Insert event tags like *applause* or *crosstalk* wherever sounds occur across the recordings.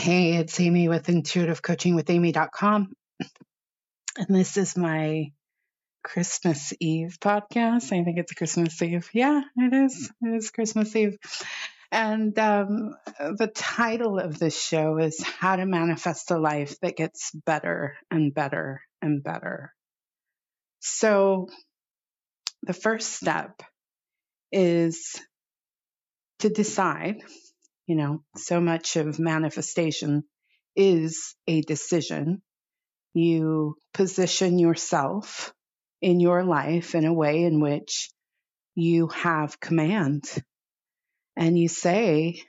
Hey, it's Amy with intuitivecoachingwithamy.com. And this is my Christmas Eve podcast. I think it's Christmas Eve. Yeah, it is. It is Christmas Eve. And um, the title of this show is How to Manifest a Life That Gets Better and Better and Better. So, the first step is to decide you know, so much of manifestation is a decision. You position yourself in your life in a way in which you have command. And you say,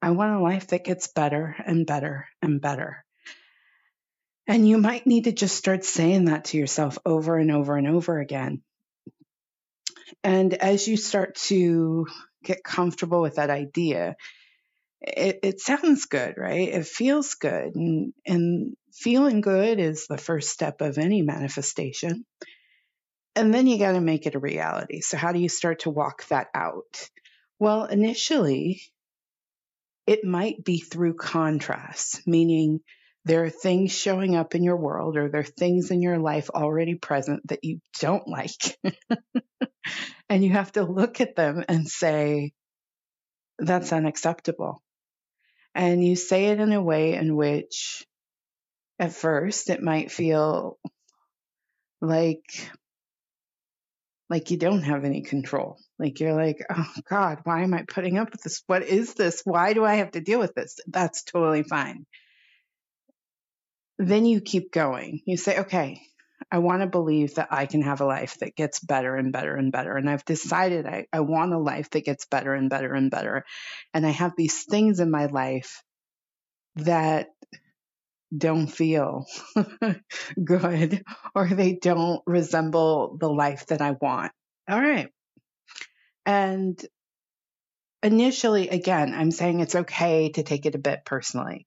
I want a life that gets better and better and better. And you might need to just start saying that to yourself over and over and over again. And as you start to get comfortable with that idea, it, it sounds good, right? It feels good. And, and feeling good is the first step of any manifestation. And then you got to make it a reality. So, how do you start to walk that out? Well, initially, it might be through contrast, meaning there are things showing up in your world or there are things in your life already present that you don't like. *laughs* and you have to look at them and say, that's unacceptable. And you say it in a way in which, at first, it might feel like like you don't have any control. Like you're like, oh God, why am I putting up with this? What is this? Why do I have to deal with this? That's totally fine. Then you keep going. You say, okay, I want to believe that I can have a life that gets better and better and better. And I've decided I, I want a life that gets better and better and better. And I have these things in my life that don't feel *laughs* good or they don't resemble the life that I want. All right. And initially, again, I'm saying it's okay to take it a bit personally,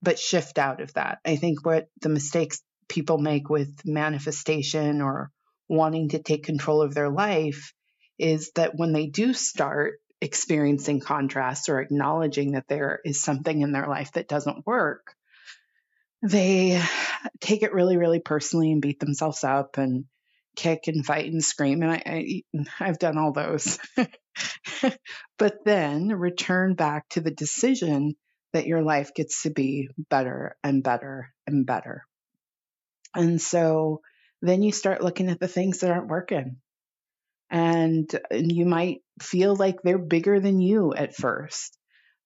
but shift out of that. I think what the mistakes people make with manifestation or wanting to take control of their life is that when they do start experiencing contrast or acknowledging that there is something in their life that doesn't work, they take it really, really personally and beat themselves up and kick and fight and scream. And I, I I've done all those. *laughs* but then return back to the decision that your life gets to be better and better and better. And so then you start looking at the things that aren't working. And you might feel like they're bigger than you at first,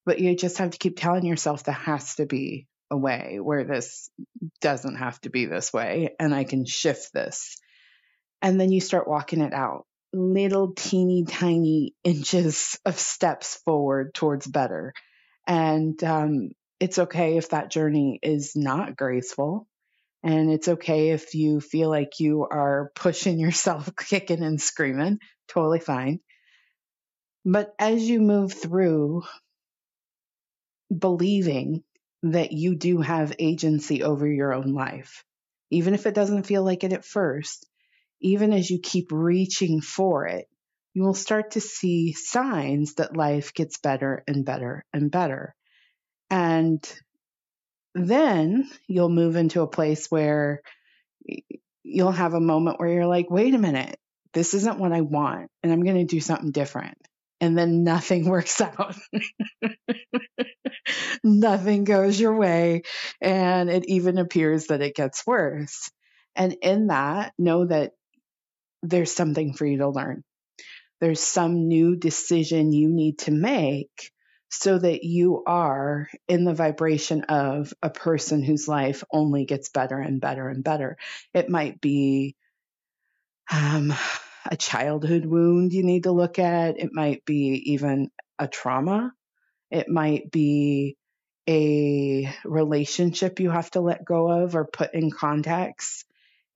but you just have to keep telling yourself there has to be a way where this doesn't have to be this way and I can shift this. And then you start walking it out little teeny tiny inches of steps forward towards better. And um, it's okay if that journey is not graceful. And it's okay if you feel like you are pushing *laughs* yourself, kicking and screaming, totally fine. But as you move through believing that you do have agency over your own life, even if it doesn't feel like it at first, even as you keep reaching for it, you will start to see signs that life gets better and better and better. And then you'll move into a place where you'll have a moment where you're like, wait a minute, this isn't what I want, and I'm going to do something different. And then nothing *laughs* works out. nothing goes your way. And it even appears that it gets worse. And in that, know that there's something for you to learn. There's some new decision you need to make so that you are in the vibration of a person whose life only gets better and better and better. It might be um, a childhood wound you need to look at, it might be even a trauma, it might be a relationship you have to let go of or put in context.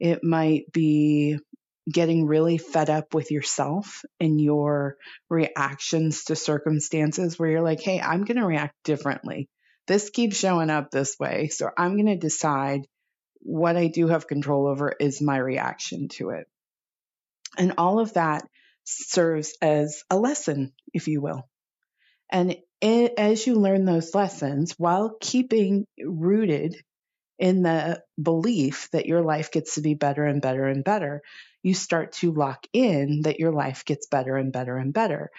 It might be getting really fed up with yourself and your reactions to circumstances where you're like, hey, I'm going to react differently. This keeps showing up this way. So I'm going to decide what I do have control over is my reaction to it. And all of that serves as a lesson, if you will. And it, as you learn those lessons while keeping rooted in the belief that your life gets to be better and better and better, you start to lock in that your life gets better and better and better.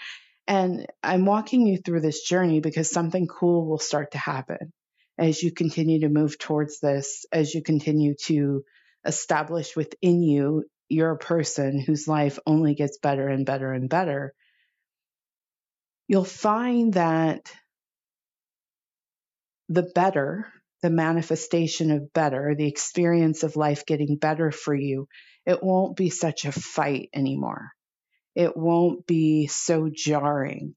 And I'm walking you through this journey because something cool will start to happen as you continue to move towards this, as you continue to establish within you you're a person whose life only gets better and better and better, you'll find that the better, the manifestation of better, the experience of life getting better for you, it won't be such a fight anymore. It won't be so jarring.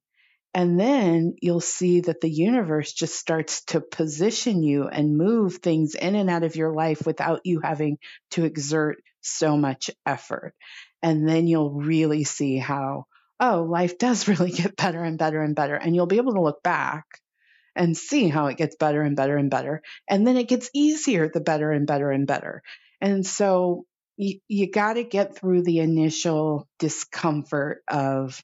And then you'll see that the universe just starts to position you and move things in and out of your life without you having to exert so much effort. And then you'll really see how, oh, life does *laughs* really get better and better and better. And you'll be able to look back and see how it gets better and better and better. And then it gets easier the better and better and better. And so you, you got to get through the initial discomfort of,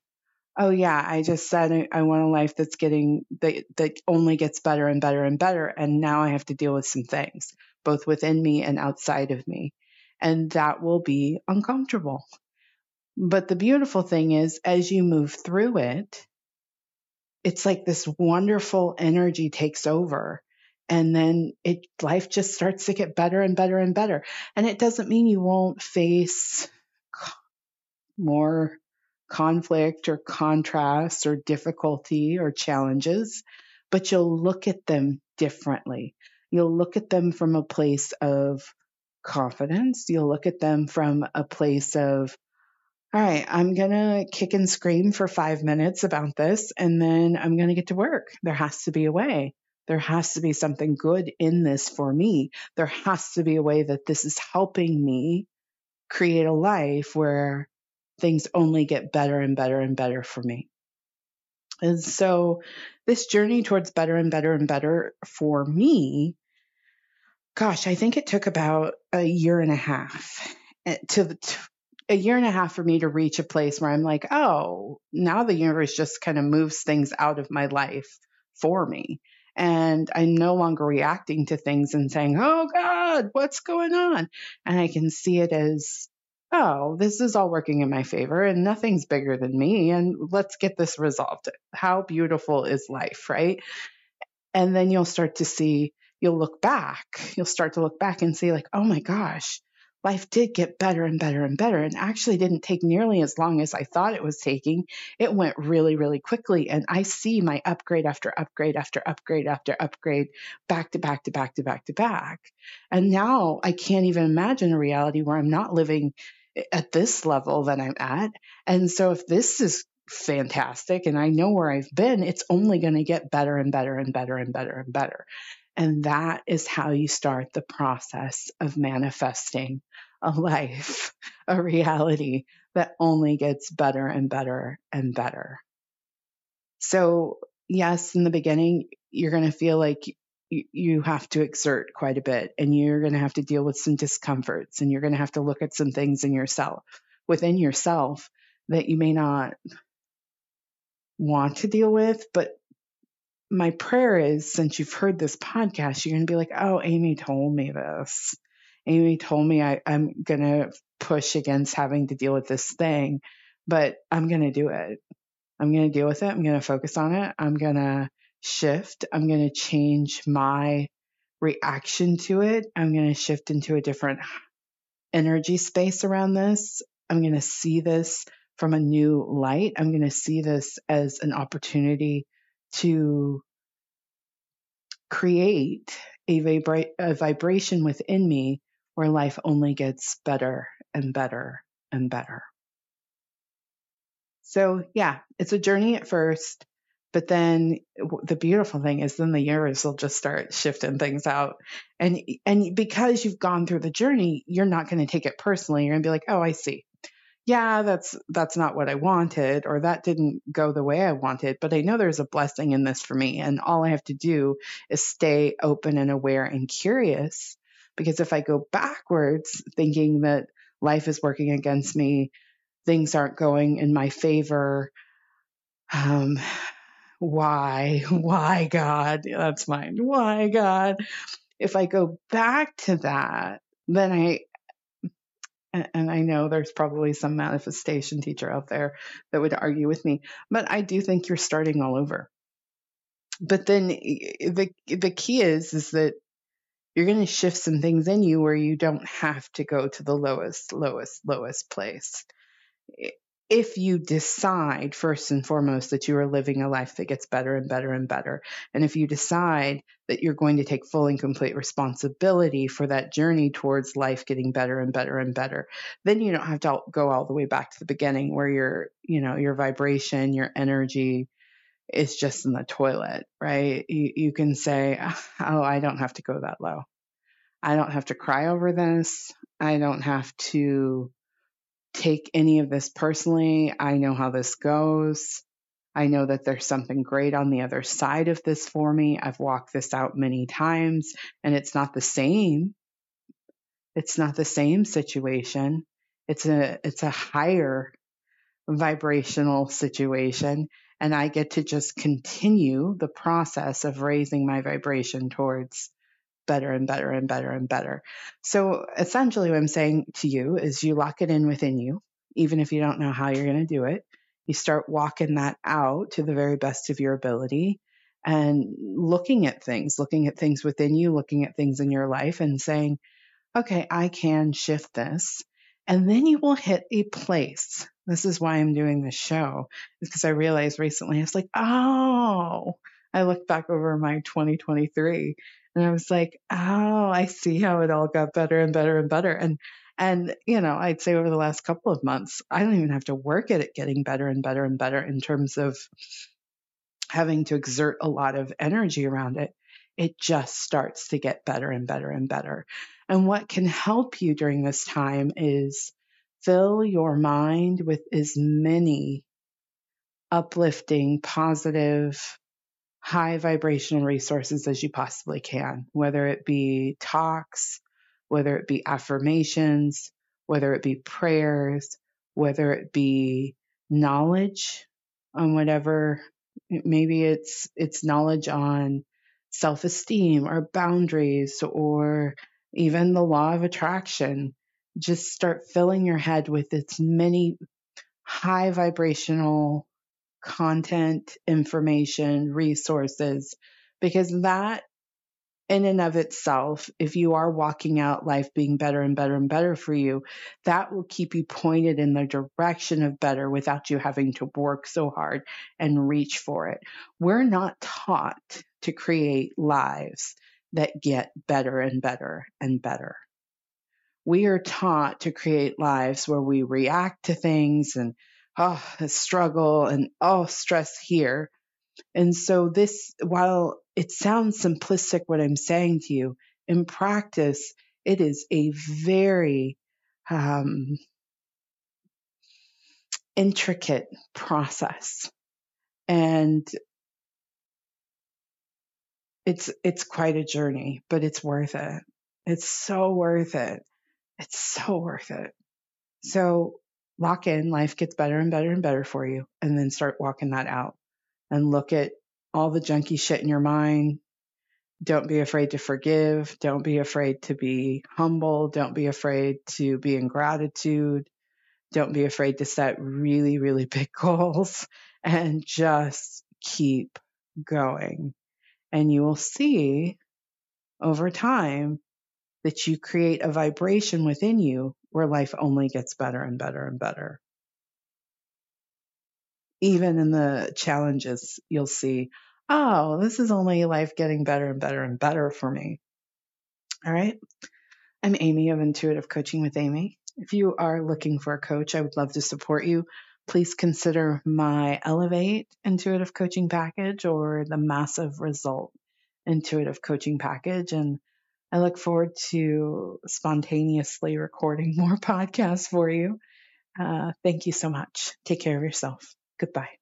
oh yeah, I just said I want a life that's getting that that only gets better and better and better, and now I have to deal with some things, both within me and outside of me, and that will be uncomfortable. But the beautiful thing is, as you move through it, it's like this wonderful energy takes over and then it life just starts to get better and better and better and it doesn't mean you won't face more conflict or contrast or difficulty or challenges, but you'll look at them differently. You'll look at them from a place of confidence. You'll look at them from a place of, all right, I'm going to kick and scream for five minutes about this, and then I'm going to get to work. There has to be a way. There has to be something good in this for me. There has to be a way that this is helping me create a life where things only get better and better and better for me. And so this journey towards better and better and better for me, gosh, I think it took about a year and a half eh, to, to a year and a half for me to reach a place where I'm like, oh, now the universe just kind of moves things out of my life for me. And I'm no longer reacting to things and saying, oh God, what's going on? And I can see it as oh, this is all working in my favor and nothing's bigger than me. And let's get this resolved. How beautiful is life, right? And then you'll start to see, you'll look back, you'll start to look back and see, like, oh my gosh, life did get better and better and better and actually didn't take nearly as long as I thought it was taking. It went really, really quickly. And I see my upgrade after upgrade after upgrade after upgrade back to back to back to back to back. And now I can't even imagine a reality where I'm not living eh, at this level that I'm at. And so if this is fantastic and I know where I've been, it's only going to get better and better and better and better and better. And that is how you start the process of manifesting a *laughs* life, a reality that only gets better and better and better. So, yes, in the beginning, you're going to feel like you have to exert quite a bit and you're going to have to deal with some discomforts and you're going to have to look at some things in yourself within yourself that you may not want to deal with but my prayer is since you've heard this podcast you're going to be like oh amy told me this amy told me I, i'm going to push against having to deal with this thing but i'm going to do it i'm going to deal with it i'm going to focus on it i'm going to shift. I'm going to change my reaction to it. I'm going to shift into a different energy space around this. I'm going to see this from a new light. I'm going to see this as an opportunity to create a, vibra- a vibration within me where life only gets better and better and better. So, yeah, it's a journey at first. But then the beautiful thing is then the years will just start shifting things out. And and because you've gone through the journey, you're not going to take it personally. You're going to be like, "Oh, I see. Yeah, that's that's not what I wanted or that didn't go the way I wanted, but I know there's a blessing in this for me and all I have to do is stay open and aware and curious because if I go backwards thinking that life is working against me, things aren't going in my favor, um, why, *laughs* why God? That's mine. Why God? If I go back to that, then I, and I know there's probably some manifestation teacher out there that would argue with me, but I do think you're starting all over. But then the the key is is that you're going to shift some things in you where you don't have to go to the lowest, lowest, lowest place. If you decide, first and foremost, that you are living a life that gets better and better and better, and if you decide that you're going to take full and complete responsibility for that journey towards life getting better and better and better, then you don't have to go all the way back to the beginning where your, you know, your vibration, your energy, is just in the toilet, right? You, you can say, *laughs* oh, I don't have to go that low. I don't have to cry over this. I don't have to take any of this personally. I know how this goes. I know that there's something great on the other side of this for me. I've walked this out many times and it's not the same. It's not the same situation. It's a it's a higher vibrational situation and I get to just continue the process of raising my vibration towards better and better and better and better. So essentially, what I'm saying to you is you lock it in within you, even if you don't know how you're going to do it. You start walking that out to the very best of your ability and looking at things, looking at things within you, looking at things in your life and saying, okay, I can shift this. And then you will hit a place this is why I'm doing this show, because I realized recently, I was like, oh, I looked back over my 2023 and I was like, oh, I see how it all got better and better and better. And, and, you know, I'd say over the last couple of months, I don't even have to work at it getting better and better and better in terms of having to exert a lot of energy around it. It just starts to get better and better and better. And what can help you during this time is fill your mind with as many uplifting, positive, high vibrational resources as you possibly can, whether it be talks, whether it be affirmations, whether it be prayers, whether it be knowledge on whatever maybe it's it's knowledge on self-esteem or boundaries or even the law of attraction. Just start filling your head with as many high vibrational content, information, resources, because that in and of itself, if you are walking out life being better and better and better for you, that will keep you pointed in the direction of better without you having to work so hard and reach for it. We're not taught to create lives that get better and better and better we are taught to create lives where we react to things and oh struggle and oh stress here. And so this while it sounds simplistic what i'm saying to you in practice it is a very um, intricate process. And it's it's quite a journey but it's worth it. It's so worth it. It's so worth it. So lock in, life gets better and better and better for you, and then start walking that out and look at all the junky shit in your mind. Don't be afraid to forgive. Don't be afraid to be humble. Don't be afraid to be in gratitude. Don't be afraid to set really, really *laughs* big goals and just keep going. And you will see over time that you create a vibration within you where life only gets better and better and better. Even in the challenges, you'll see, oh, this is only life getting better and better and better for me. All right. I'm Amy of Intuitive Coaching with Amy. If you are looking for a coach, I would love to support you. Please consider my Elevate Intuitive Coaching Package or the Massive Result Intuitive Coaching Package. And I look forward to spontaneously recording *laughs* more podcasts for you. Uh, thank you so much. Take care of yourself. Goodbye.